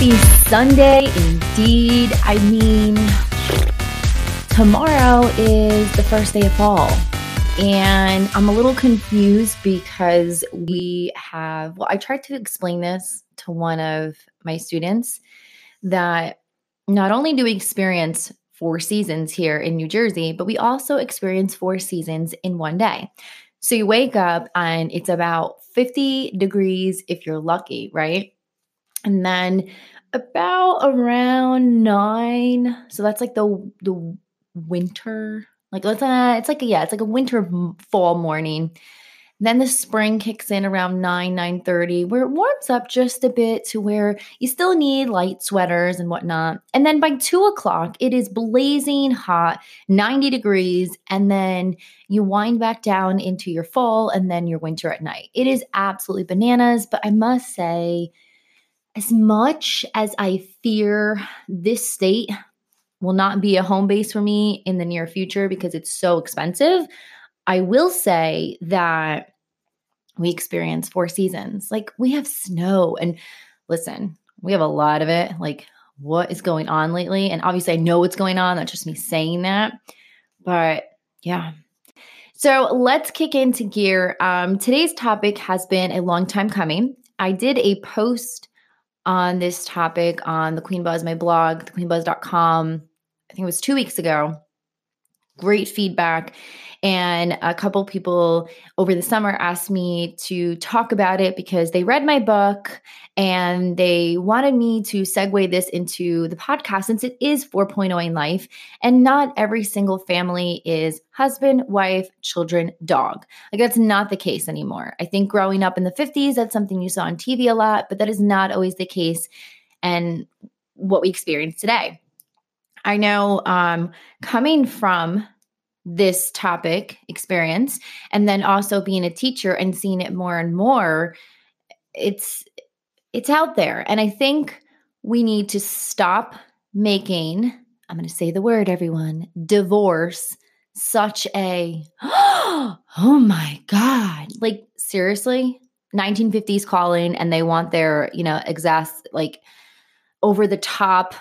Happy Sunday indeed. I mean, tomorrow is the first day of fall. And I'm a little confused because we have, well, I tried to explain this to one of my students that not only do we experience four seasons here in New Jersey, but we also experience four seasons in one day. So you wake up and it's about 50 degrees if you're lucky, right? And then about around nine. So that's like the the winter. Like let's uh, it's like a, yeah, it's like a winter fall morning. Then the spring kicks in around 9, 9.30, where it warms up just a bit to where you still need light sweaters and whatnot. And then by 2 o'clock, it is blazing hot, 90 degrees, and then you wind back down into your fall and then your winter at night. It is absolutely bananas, but I must say, as much as I fear this state will not be a home base for me in the near future because it's so expensive, I will say that we experience four seasons. Like we have snow, and listen, we have a lot of it. Like, what is going on lately? And obviously, I know what's going on. That's just me saying that. But yeah. So let's kick into gear. Um, today's topic has been a long time coming. I did a post on this topic on the Queen Buzz, my blog, thequeenbuzz.com. I think it was two weeks ago. Great feedback. And a couple people over the summer asked me to talk about it because they read my book and they wanted me to segue this into the podcast since it is 4.0 in life. And not every single family is husband, wife, children, dog. Like that's not the case anymore. I think growing up in the 50s, that's something you saw on TV a lot, but that is not always the case. And what we experience today. I know um, coming from this topic experience and then also being a teacher and seeing it more and more it's it's out there. And i think we need to stop making i'm going to say the word everyone divorce such a oh my god. Like seriously? 1950s calling and they want their you know exas like over the top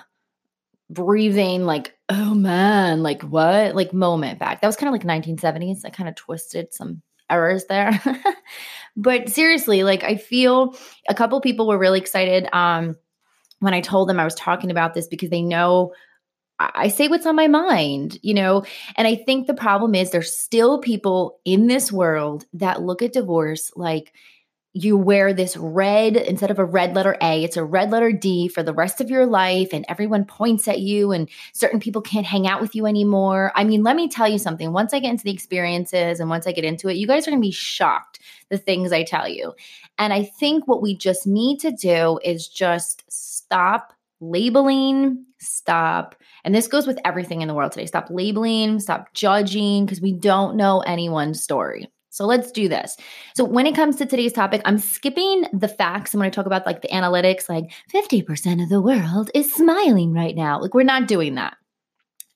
breathing like oh man like what? Like moment back. That was kind of like 1970s i kind of twisted some errors there. But seriously like i feel a couple people were really excited um when i told them i was talking about this because they know I say what's on my mind, you know? And I think the problem is there's still people in this world that look at divorce like you wear this red instead of a red letter A, it's a red letter D for the rest of your life, and everyone points at you, and certain people can't hang out with you anymore. I mean, let me tell you something. Once I get into the experiences and once I get into it, you guys are gonna be shocked the things I tell you. And I think what we just need to do is just stop labeling, stop. And this goes with everything in the world today. Stop labeling, stop judging, because we don't know anyone's story. So let's do this. So when it comes to today's topic, I'm skipping the facts. I'm going to talk about like the analytics, like 50% of the world is smiling right now. Like we're not doing that.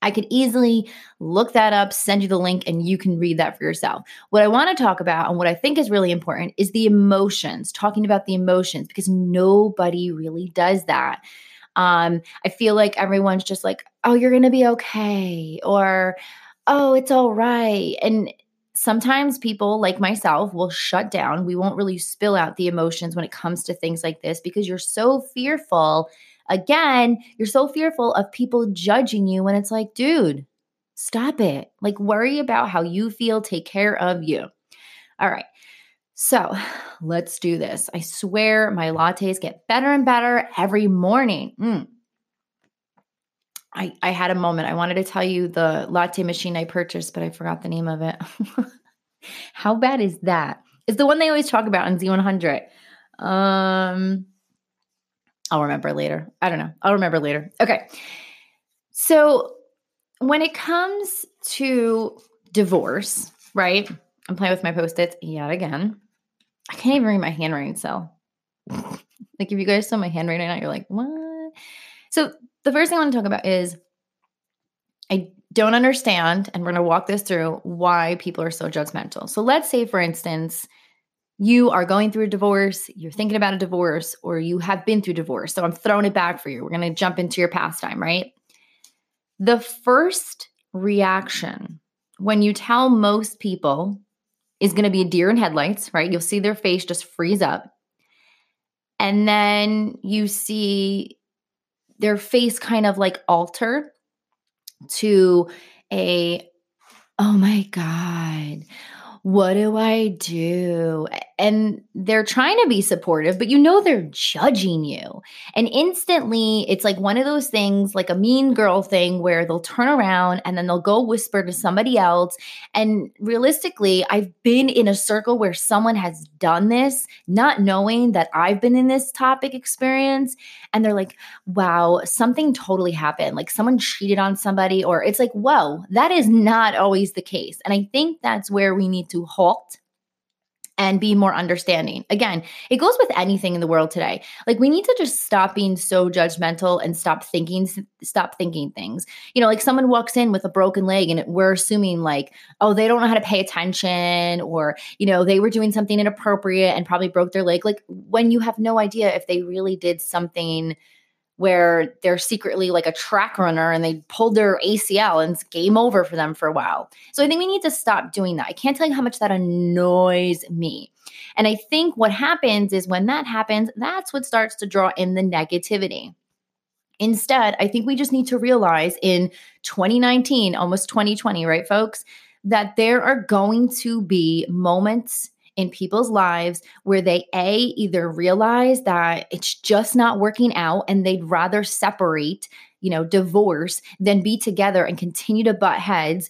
I could easily look that up, send you the link, and you can read that for yourself. What I want to talk about and what I think is really important is the emotions, talking about the emotions, because nobody really does that. Um, I feel like everyone's just like, oh, you're going to be okay, or oh, it's all right. And sometimes people like myself will shut down. We won't really spill out the emotions when it comes to things like this because you're so fearful. Again, you're so fearful of people judging you when it's like, dude, stop it. Like, worry about how you feel, take care of you. All right. So let's do this. I swear my lattes get better and better every morning. Mm. I, I had a moment. I wanted to tell you the latte machine I purchased, but I forgot the name of it. How bad is that? It's the one they always talk about on Z100. Um, I'll remember later. I don't know. I'll remember later. Okay. So when it comes to divorce, right? I'm playing with my post-its yet again. I can't even read my handwriting, so like if you guys saw my handwriting now, you're like, what? So the first thing I want to talk about is I don't understand, and we're going to walk this through why people are so judgmental. So let's say, for instance, you are going through a divorce, you're thinking about a divorce, or you have been through divorce. So I'm throwing it back for you. We're going to jump into your pastime, right? The first reaction when you tell most people is going to be a deer in headlights, right? You'll see their face just freeze up. And then you see their face kind of like alter to a, oh my God, what do I do? And they're trying to be supportive, but you know they're judging you. And instantly, it's like one of those things, like a mean girl thing, where they'll turn around and then they'll go whisper to somebody else. And realistically, I've been in a circle where someone has done this, not knowing that I've been in this topic experience. And they're like, wow, something totally happened. Like someone cheated on somebody, or it's like, whoa, that is not always the case. And I think that's where we need to halt and be more understanding. Again, it goes with anything in the world today. Like we need to just stop being so judgmental and stop thinking stop thinking things. You know, like someone walks in with a broken leg and we're assuming like, oh, they don't know how to pay attention or, you know, they were doing something inappropriate and probably broke their leg. Like when you have no idea if they really did something where they're secretly like a track runner and they pulled their ACL and it's game over for them for a while. So I think we need to stop doing that. I can't tell you how much that annoys me. And I think what happens is when that happens, that's what starts to draw in the negativity. Instead, I think we just need to realize in 2019, almost 2020, right, folks, that there are going to be moments in people's lives where they a either realize that it's just not working out and they'd rather separate you know divorce than be together and continue to butt heads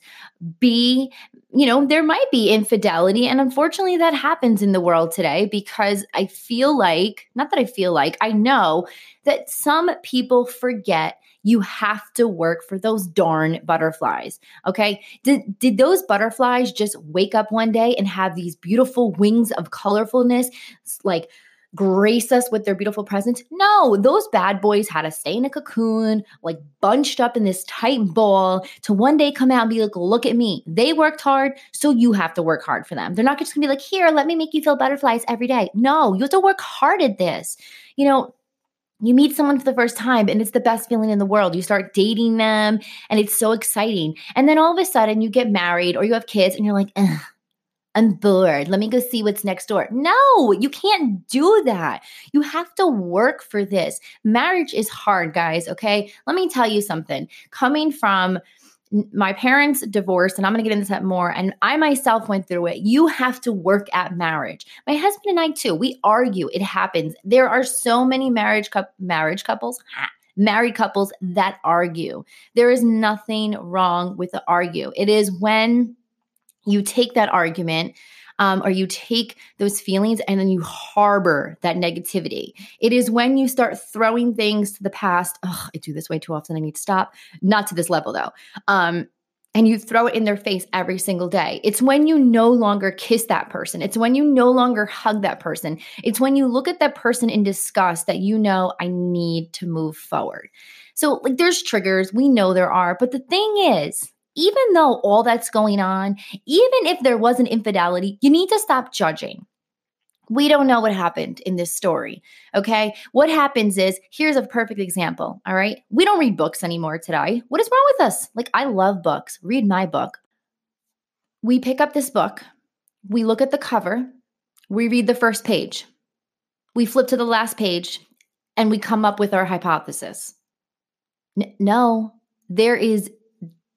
b you know there might be infidelity and unfortunately that happens in the world today because i feel like not that i feel like i know that some people forget you have to work for those darn butterflies. Okay. Did, did those butterflies just wake up one day and have these beautiful wings of colorfulness, like grace us with their beautiful presence? No, those bad boys had to stay in a cocoon, like bunched up in this tight ball to one day come out and be like, look at me. They worked hard, so you have to work hard for them. They're not just gonna be like, here, let me make you feel butterflies every day. No, you have to work hard at this. You know, you meet someone for the first time and it's the best feeling in the world. You start dating them and it's so exciting. And then all of a sudden you get married or you have kids and you're like, I'm bored. Let me go see what's next door. No, you can't do that. You have to work for this. Marriage is hard, guys. Okay. Let me tell you something. Coming from my parents divorced, and I'm going to get into that more. And I myself went through it. You have to work at marriage. My husband and I too. We argue. It happens. There are so many marriage cu- marriage couples. married couples that argue. There is nothing wrong with the argue. It is when you take that argument um, or you take those feelings and then you harbor that negativity. It is when you start throwing things to the past. Oh, I do this way too often. I need to stop. Not to this level though. Um, and you throw it in their face every single day. It's when you no longer kiss that person. It's when you no longer hug that person. It's when you look at that person in disgust that you know, I need to move forward. So, like, there's triggers. We know there are. But the thing is, even though all that's going on, even if there was an infidelity, you need to stop judging. We don't know what happened in this story. Okay. What happens is here's a perfect example. All right. We don't read books anymore today. What is wrong with us? Like, I love books. Read my book. We pick up this book, we look at the cover, we read the first page, we flip to the last page, and we come up with our hypothesis. N- no, there is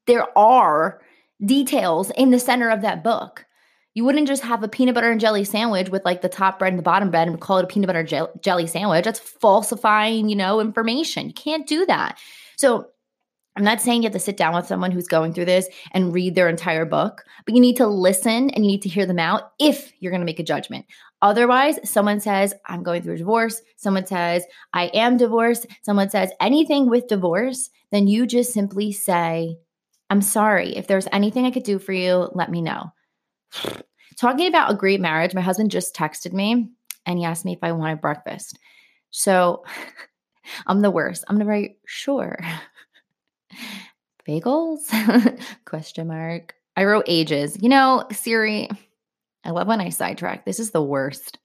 there are details in the center of that book. You wouldn't just have a peanut butter and jelly sandwich with like the top bread and the bottom bread and call it a peanut butter gel- jelly sandwich. That's falsifying, you know, information. You can't do that. So I'm not saying you have to sit down with someone who's going through this and read their entire book, but you need to listen and you need to hear them out if you're going to make a judgment. Otherwise, someone says, I'm going through a divorce. Someone says, I am divorced. Someone says anything with divorce, then you just simply say, I'm sorry. If there's anything I could do for you, let me know. Talking about a great marriage, my husband just texted me and he asked me if I wanted breakfast. So I'm the worst. I'm gonna write, sure. Bagels? Question mark. I wrote ages. You know, Siri, I love when I sidetrack. This is the worst.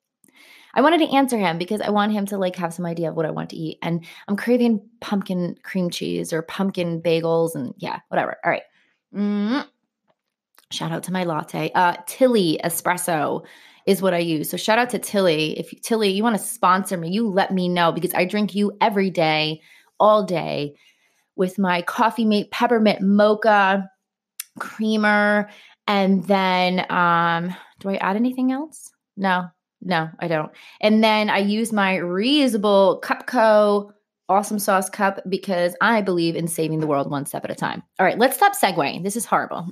I wanted to answer him because I want him to like have some idea of what I want to eat. And I'm craving pumpkin cream cheese or pumpkin bagels and yeah, whatever. All right. Mm. Shout out to my latte. Uh, Tilly espresso is what I use. So shout out to Tilly. If Tilly, you want to sponsor me, you let me know because I drink you every day, all day with my coffee mate peppermint mocha creamer. And then um, do I add anything else? No, no, I don't. And then I use my reusable Cupco awesome sauce cup because I believe in saving the world one step at a time. All right, let's stop segueing. This is horrible.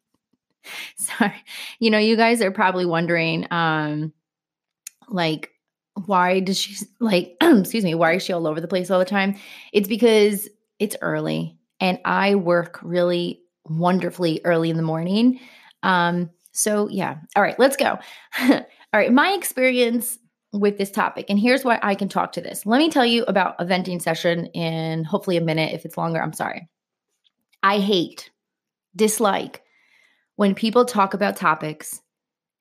Sorry. You know, you guys are probably wondering, um, like, why does she like excuse me, why is she all over the place all the time? It's because it's early and I work really wonderfully early in the morning. Um, so yeah. All right, let's go. all right, my experience with this topic. And here's why I can talk to this. Let me tell you about a venting session in hopefully a minute. If it's longer, I'm sorry. I hate, dislike when people talk about topics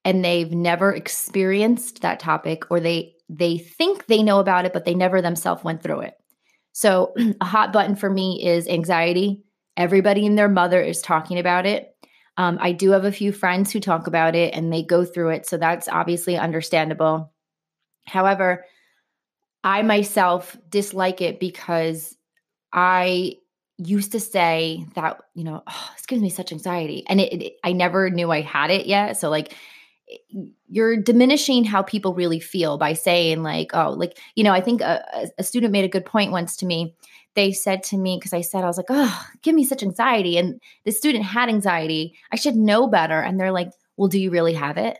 and they've never experienced that topic or they they think they know about it but they never themselves went through it. So a hot button for me is anxiety. Everybody and their mother is talking about it. Um, I do have a few friends who talk about it and they go through it. So that's obviously understandable. However, I myself dislike it because I used to say that you know oh, this gives me such anxiety and it, it, i never knew i had it yet so like you're diminishing how people really feel by saying like oh like you know i think a, a student made a good point once to me they said to me because i said i was like oh give me such anxiety and the student had anxiety. I should know better and they're like well do you really have it?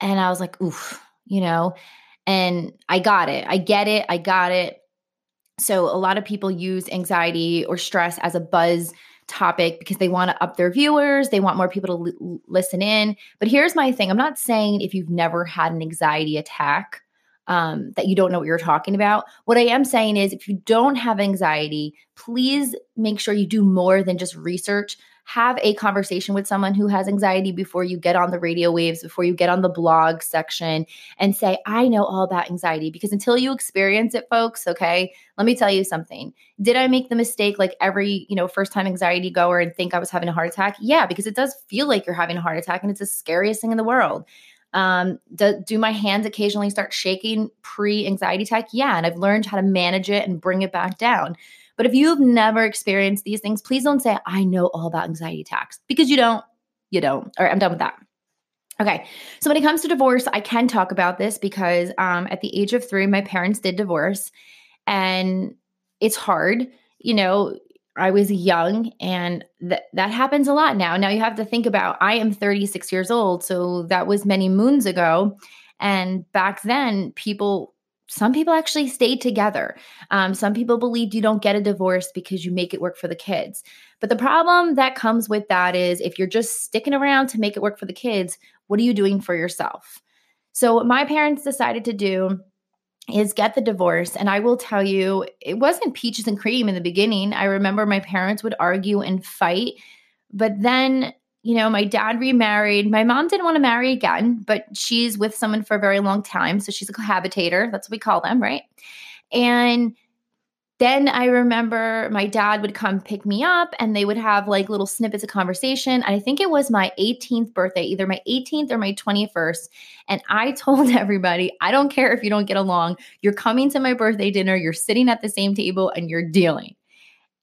And i was like oof you know? And i got it. I get it. I got it. So, a lot of people use anxiety or stress as a buzz topic because they want to up their viewers, they want more people to l- listen in. But here's my thing. I'm not saying if you've never had an anxiety attack um, that you don't know what you're talking about. What I am saying is if you don't have anxiety, please make sure you do more than just research have a conversation with someone who has anxiety before you get on the radio waves, before you get on the blog section and say, I know all about anxiety. Because until you experience it, folks, okay, let me tell you something. Did I make the mistake like every, you know, first time anxiety goer and think I was having a heart attack? Yeah, because it does feel like you're having a heart attack and it's the scariest thing in the world. Um, do, do my hands occasionally start shaking pre anxiety attack? Yeah. And I've learned how to manage it and bring it back down. But if you've never experienced these things, please don't say, I know all about anxiety attacks because you don't. You don't. All right, I'm done with that. Okay, so when it comes to divorce, I can talk about this because um, at the age of three, my parents did divorce, and it's hard. You know, I was young, and that that happens a lot now. Now you have to think about I am 36 years old, so that was many moons ago, and back then people some people actually stayed together. Um, some people believed you don't get a divorce because you make it work for the kids. But the problem that comes with that is if you're just sticking around to make it work for the kids, what are you doing for yourself? So, what my parents decided to do is get the divorce. And I will tell you, it wasn't peaches and cream in the beginning. I remember my parents would argue and fight. But then you know, my dad remarried. My mom didn't want to marry again, but she's with someone for a very long time. So she's a cohabitator. That's what we call them, right? And then I remember my dad would come pick me up and they would have like little snippets of conversation. I think it was my 18th birthday, either my 18th or my 21st. And I told everybody, I don't care if you don't get along, you're coming to my birthday dinner, you're sitting at the same table, and you're dealing.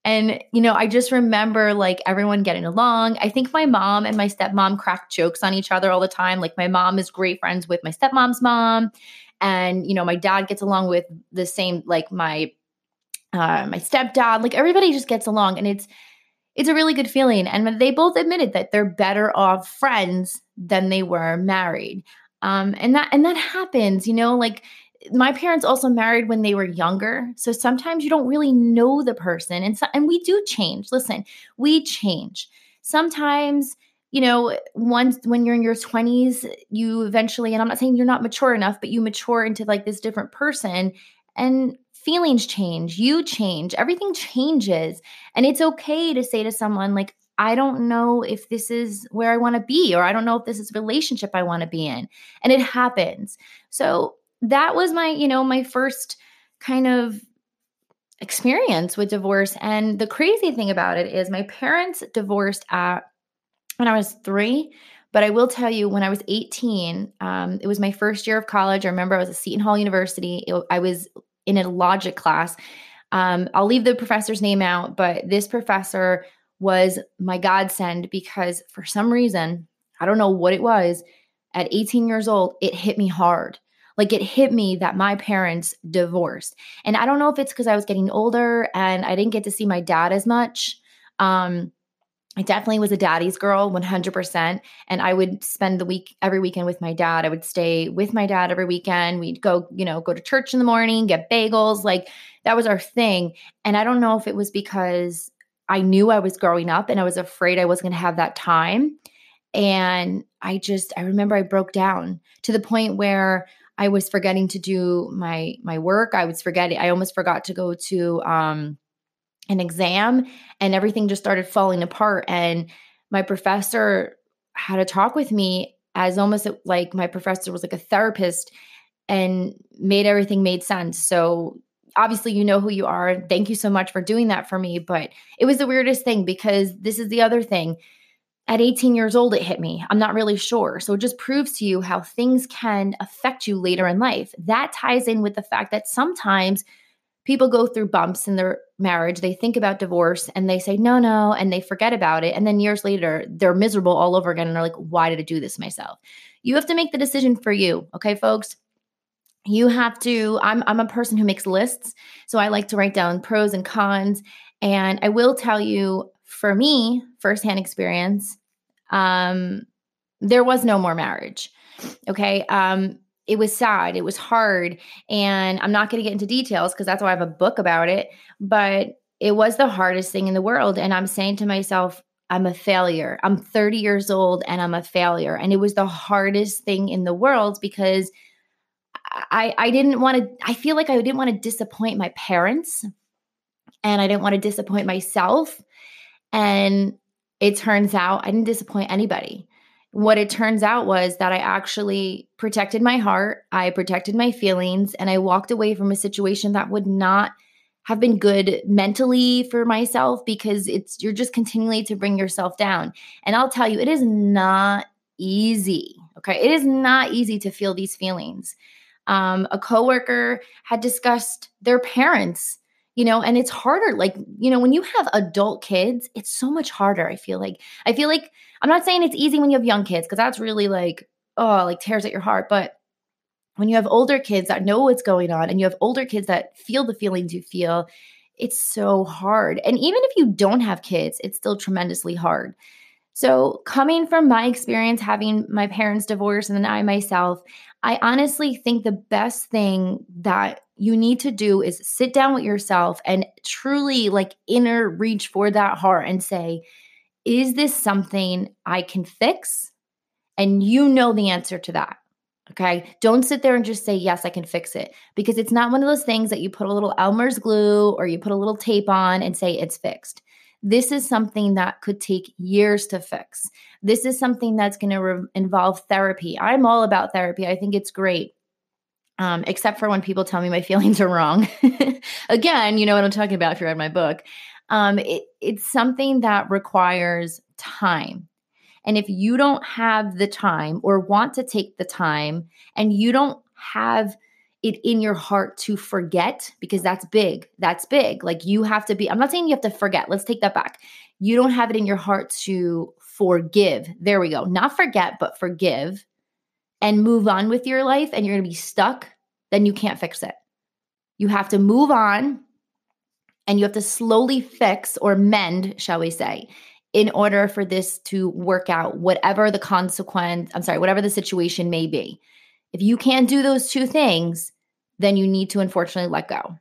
And, you know, I just remember like everyone getting along. I think my mom and my stepmom cracked jokes on each other all the time. Like my mom is great friends with my stepmom's mom. And, you know, my dad gets along with the same, like my, uh, my stepdad, like everybody just gets along. And it's, it's a really good feeling. And they both admitted that they're better off friends than they were married. Um, and that, and that happens, you know, like, my parents also married when they were younger so sometimes you don't really know the person and so, and we do change listen we change sometimes you know once when you're in your 20s you eventually and i'm not saying you're not mature enough but you mature into like this different person and feelings change you change everything changes and it's okay to say to someone like I don't know if this is where I want to be, or I don't know if this is a relationship I want to be in. And it happens. So that was my, you know, my first kind of experience with divorce. And the crazy thing about it is my parents divorced at when I was three. But I will tell you, when I was 18, um, it was my first year of college. I remember I was at Seton Hall University. It, I was in a logic class. Um, I'll leave the professor's name out, but this professor was my godsend because for some reason, I don't know what it was, at 18 years old, it hit me hard. Like it hit me that my parents divorced. And I don't know if it's because I was getting older and I didn't get to see my dad as much. Um, I definitely was a daddy's girl 100%. And I would spend the week every weekend with my dad. I would stay with my dad every weekend. We'd go, you know, go to church in the morning, get bagels. Like that was our thing. And I don't know if it was because I knew I was growing up and I was afraid I wasn't going to have that time. And I just, I remember I broke down to the point where I was forgetting to do my my work. I was forgetting. I almost forgot to go to um, an exam, and everything just started falling apart. And my professor had a talk with me as almost like my professor was like a therapist and made everything made sense. So obviously you know who you are. Thank you so much for doing that for me. But it was the weirdest thing because this is the other thing at 18 years old, it hit me. I'm not really sure. So it just proves to you how things can affect you later in life. That ties in with the fact that sometimes people go through bumps in their marriage. They think about divorce and they say, no, no, and they forget about it. And then years later, they're miserable all over again and they're like, why did I do this myself? You have to make the decision for you. Okay, folks? You have to, I'm, I'm a person who makes lists. So I like to write down pros and cons. And I will tell you, for me, firsthand experience, um, there was no more marriage. Okay. Um, it was sad. It was hard. And I'm not going to get into details because that's why I have a book about it. But it was the hardest thing in the world. And I'm saying to myself, I'm a failure. I'm 30 years old and I'm a failure. And it was the hardest thing in the world because I, I didn't want to, I feel like I didn't want to disappoint my parents and I didn't want to disappoint myself. And it turns out I didn't disappoint anybody. What it turns out was that I actually protected my heart, I protected my feelings, and I walked away from a situation that would not have been good mentally for myself because it's you're just continually to bring yourself down. And I'll tell you, it is not easy. Okay. It is not easy to feel these feelings. Um, a coworker had discussed their parents you know and it's harder like you know when you have adult kids it's so much harder i feel like. I feel like i'm not saying it's easy when you have young kids because that's really like oh like tears at your heart but when you have older kids that know what's going on and you have older kids that feel the feelings you feel it's so hard. And even if you don't have kids it's still tremendously hard so coming from my experience having my parents divorce and then i myself i honestly think the best thing that you need to do is sit down with yourself and truly like inner reach for that heart and say, is this something I can fix? And you know the answer to that. Okay. Don't sit there and just say, yes, I can fix it because it's not one of those things that you put a little Elmer's glue or you put a little tape on and say it's fixed. This is something that could take years to fix. This is something that's going to re- involve therapy. I'm all about therapy. I think it's great um, except for when people tell me my feelings are wrong. Again, you know what I'm talking about if you read my book. Um, it, it's something that requires time. And if you don't have the time or want to take the time and you don't have it in your heart to forget, because that's big, that's big. Like you have to be, I'm not saying you have to forget. Let's take that back. You don't have it in your heart to forgive. There we go. Not forget, but forgive and move on with your life and you're going to be stuck, then you can't fix it. You have to move on and you have to slowly fix or mend, shall we say, in order for this to work out, whatever the consequence, I'm sorry, whatever the situation may be. If you can't do those two things, then you need to unfortunately let go.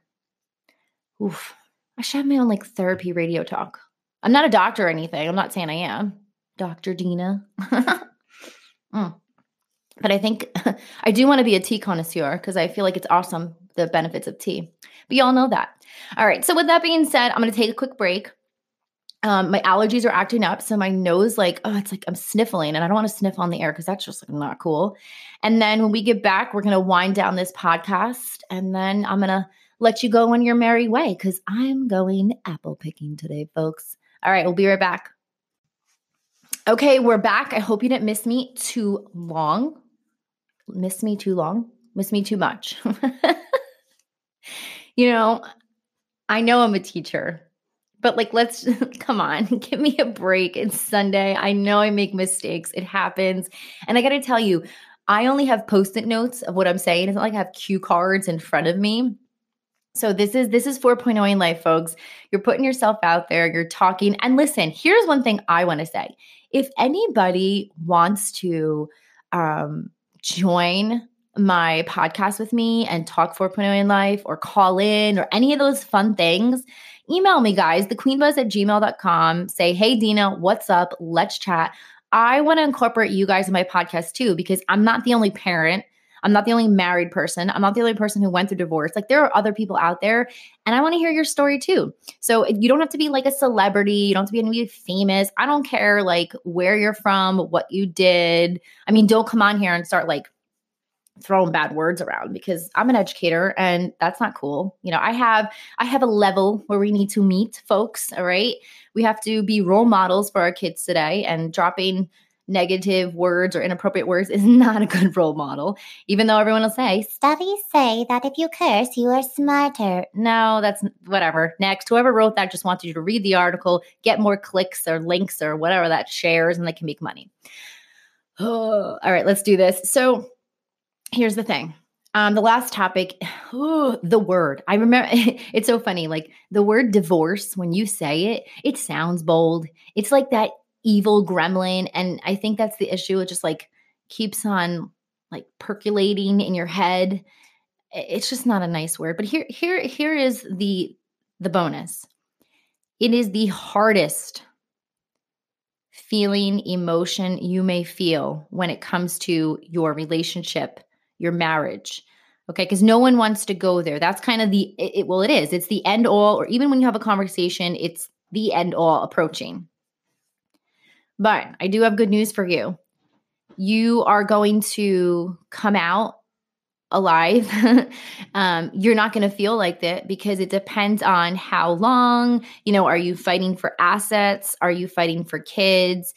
Oof. I should have my own like therapy radio talk. I'm not a doctor or anything. I'm not saying I am. Dr. Dina. mm. But I think I do want to be a tea connoisseur because I feel like it's awesome the benefits of tea. But y'all know that. All right. So, with that being said, I'm going to take a quick break. Um, my allergies are acting up. So my nose, like, oh, it's like I'm sniffling and I don't want to sniff on the air because that's just like not cool. And then when we get back, we're going to wind down this podcast and then I'm going to let you go on your merry way because I'm going apple picking today, folks. All right, we'll be right back. Okay, we're back. I hope you didn't miss me too long. Miss me too long? Miss me too much. you know, I know I'm a teacher but like, let's come on, give me a break. It's Sunday. I know I make mistakes. It happens. And I got to tell you, I only have post-it notes of what I'm saying. It's not like I have cue cards in front of me. So this is this is 4.0 in life, folks. You're putting yourself out there, you're talking. And listen, here's one thing I want to say. If anybody wants to um, join my podcast with me and talk 4.0 in life or call in or any of those fun things, email me, guys, thequeenbuzz at gmail.com. Say, hey, Dina, what's up? Let's chat. I want to incorporate you guys in my podcast too, because I'm not the only parent. I'm not the only married person. I'm not the only person who went through divorce. Like there are other people out there, and I want to hear your story too. So you don't have to be like a celebrity. You don't have to be any famous. I don't care like where you're from, what you did. I mean, don't come on here and start like throwing bad words around because I'm an educator and that's not cool. You know, I have I have a level where we need to meet folks, all right? We have to be role models for our kids today and dropping negative words or inappropriate words is not a good role model, even though everyone will say, studies say that if you curse, you are smarter. No, that's whatever. Next, whoever wrote that just wanted you to read the article, get more clicks or links or whatever that shares, and they can make money. Oh, all right, let's do this. So, here's the thing. Um, the last topic, the word. I remember it's so funny. Like the word divorce, when you say it, it sounds bold. It's like that evil gremlin. And I think that's the issue. It just like keeps on like percolating in your head. It's just not a nice word. But here, here, here is the the bonus. It is the hardest feeling, emotion you may feel when it comes to your relationship your marriage. Okay, because no one wants to go there. That's kind of the it, it, well, it is. It's the end all, or even when you have a conversation, it's the end all approaching. But I do have good news for you. You are going to come out alive. um, you're not going to feel like that because it depends on how long. You know, are you fighting for assets? Are you fighting for kids?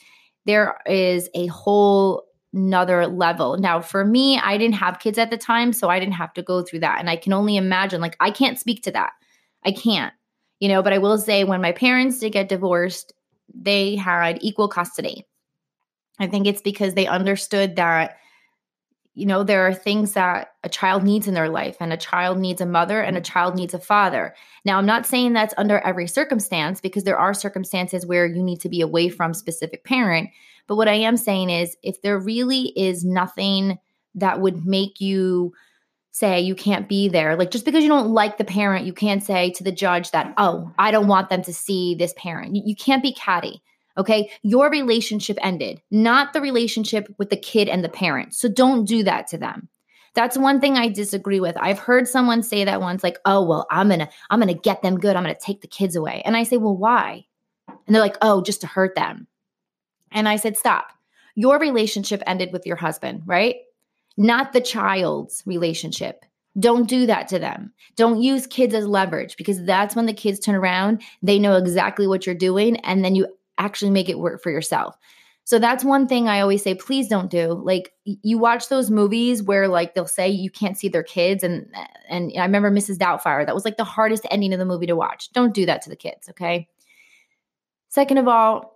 There is a whole another level. Now, for me, I didn't have kids at the time, so I didn't have to go through that. And I can only imagine, like, I can't speak to that. I can't, you know, but I will say when my parents did get divorced, they had equal custody. I think it's because they understood that, you know, there are things that a child needs in their life, and a child needs a mother and a mm-hmm. child needs a father. Now, I'm not saying that's under every circumstance because there are circumstances where you need to be away from specific parent but what I am saying is if there really is nothing that would make you say you can't be there, like just because you don't like the parent, you can't say to the judge that, oh, I don't want them to see this parent. You, you can't be catty. Okay. Your relationship ended, not the relationship with the kid and the parent. So don't do that to them. That's one thing I disagree with. I've heard someone say that once like, "Oh, well, I'm going to I'm going to get them good. I'm going to take the kids away." And I say, "Well, why?" And they're like, "Oh, just to hurt them." And I said, Stop. Your relationship ended with your husband, right? Not the child's relationship. Don't do that to them. Don't use kids as leverage because that's when the kids turn around, they know exactly what you're doing, and then you actually make it work for yourself. So that's one thing I always say, please don't do. Like you watch those movies where like they'll say you can't see their kids and and I remember Mrs. Doubtfire. That was like the hardest ending of the movie to watch. Don't do that to the kids, okay? Second of all,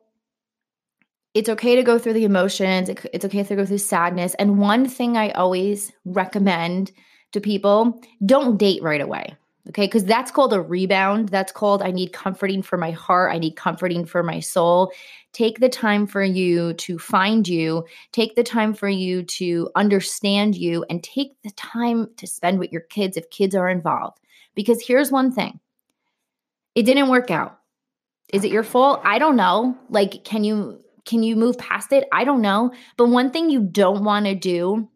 it's okay to go through the emotions. It's okay to go through sadness. And one thing I always recommend to people don't date right away. Okay. Because that's called a rebound. That's called I need comforting for my heart. I need comforting for my soul. Take the time for you to find you. Take the time for you to understand you and take the time to spend with your kids if kids are involved. Because here's one thing it didn't work out. Is it your fault? I don't know. Like, can you can you move past it? I don't know. But one thing you don't want to do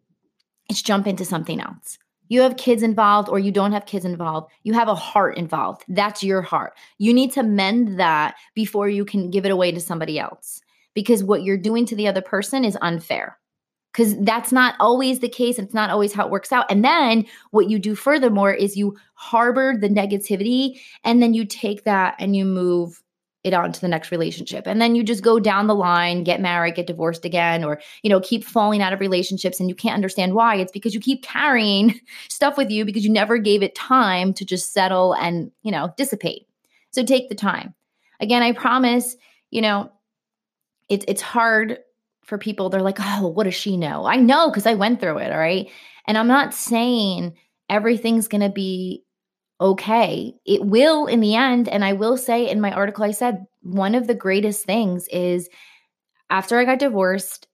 is jump into something else. You have kids involved or you don't have kids involved. You have a heart involved. That's your heart. You need to mend that before you can give it away to somebody else because what you're doing to the other person is unfair because that's not always the case. It's not always how it works out. And then what you do furthermore is you harbor the negativity and then you take that and you move it on to the next relationship. And then you just go down the line, get married, get divorced again, or, you know, keep falling out of relationships and you can't understand why. It's because you keep carrying stuff with you because you never gave it time to just settle and, you know, dissipate. So take the time. Again, I promise, you know, it's it's hard for people. They're like, oh, what does she know? I know because I went through it. All right. And I'm not saying everything's to be okay. It will in the end. And I will say in my article, I said one of the greatest things is after I got divorced,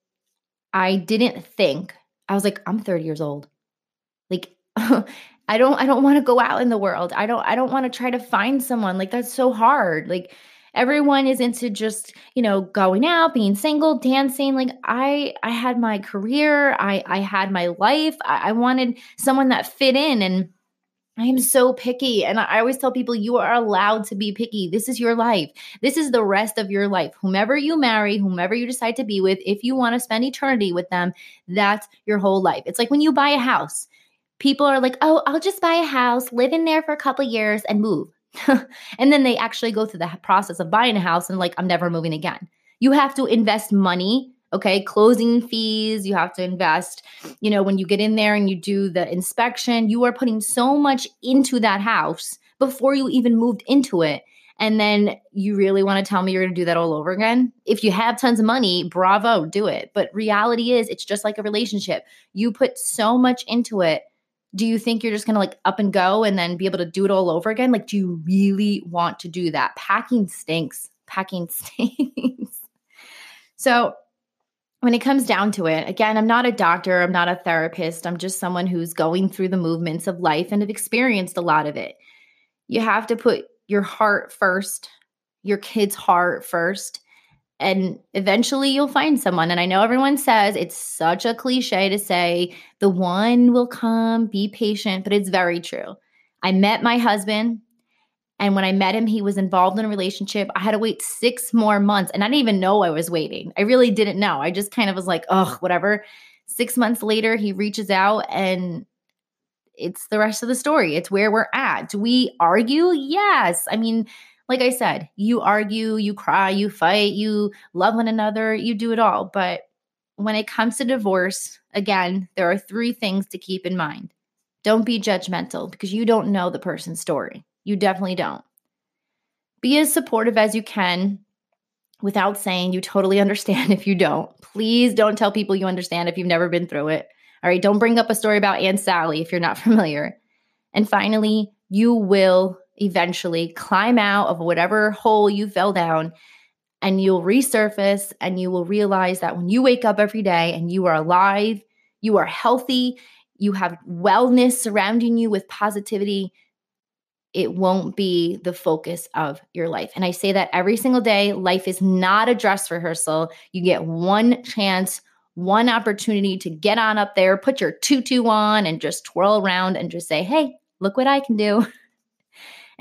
I didn't think, I was like, I'm 30 years old. Like, I don't I don't want to go out in the world. I don't I don't want to try to find someone. Like that's so hard. Like everyone is into just you know going out being single dancing like i i had my career i i had my life i, I wanted someone that fit in and I am so picky. And I always tell people you are allowed to be picky. This is your life. This is the rest of your life. Whomever you marry, whomever you decide to be with, if you want to spend eternity with them, that's your whole life. It's like when you buy a house, people are like, oh, I'll just buy a house, live in there for a couple years, and move. and then they actually go through the process of buying a house and like, I'm never moving again. You have to invest money, okay? Closing fees, you have to invest, you know, when you get in there and you do the inspection, you are putting so much into that house before you even moved into it. And then you really want to tell me you're going to do that all over again? If you have tons of money, bravo, do it. But reality is, it's just like a relationship. You put so much into it do you think you're just going to like up and go and then be able to do it all over again? Like, do you really want to do that? Packing stinks. Packing stinks. so, when it comes down to it, again, I'm not a doctor, I'm not a therapist. I'm just someone who's going through the movements of life and have experienced a lot of it. You have to put your heart first, your kid's heart first, and eventually you'll find someone. And I know everyone says it's such a cliche to say the one will come, be patient, but it's very true. I met my husband, and when I met him, he was involved in a relationship. I had to wait six more months, and I didn't even know I was waiting. I really didn't know. I just kind of was like, oh, whatever. Six months later, he reaches out, and it's the rest of the story. It's where we're at. Do we argue? Yes. I mean, like I said, you argue, you cry, you fight, you love one another, you do it all. But when it comes to divorce, again, there are three things to keep in mind. Don't be judgmental because you don't know the person's story. You definitely don't. Be as supportive as you can without saying you totally understand if you don't. Please don't tell people you understand if you've never been through it. All right, don't bring up a story about Aunt Sally if you're not familiar. And finally, you will eventually climb out of whatever hole you fell down and you'll resurface and you will realize that when you wake up every day and you are alive, you are healthy, you have wellness surrounding you with positivity, it won't be the focus of your life. And I say that every single day. Life is not a dress rehearsal. You get one chance, one opportunity to get on up there, put your tutu on, and just twirl around and just say, hey, look what I can do.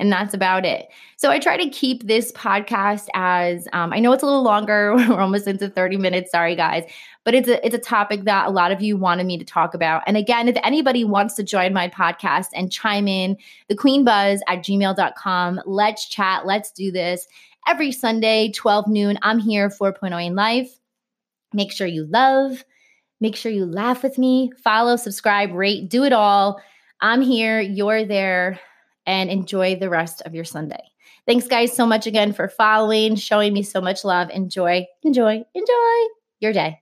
and that's about it. So I try to keep this podcast as um, I know it's a little longer. We're almost into 30 minutes. Sorry, guys. But it's a it's a topic that a lot of you wanted me to talk about. And again, if anybody wants to join my podcast and chime in, the queen buzz at gmail.com. Let's chat. Let's do this. Every Sunday, 12 noon. I'm here 4.0 in life. Make sure you love, make sure you laugh with me, follow, subscribe, rate, do it all. I'm here, you're there and enjoy the rest of your Sunday. Thanks, guys, so much again for following, showing me so much love. Enjoy, enjoy, enjoy your day.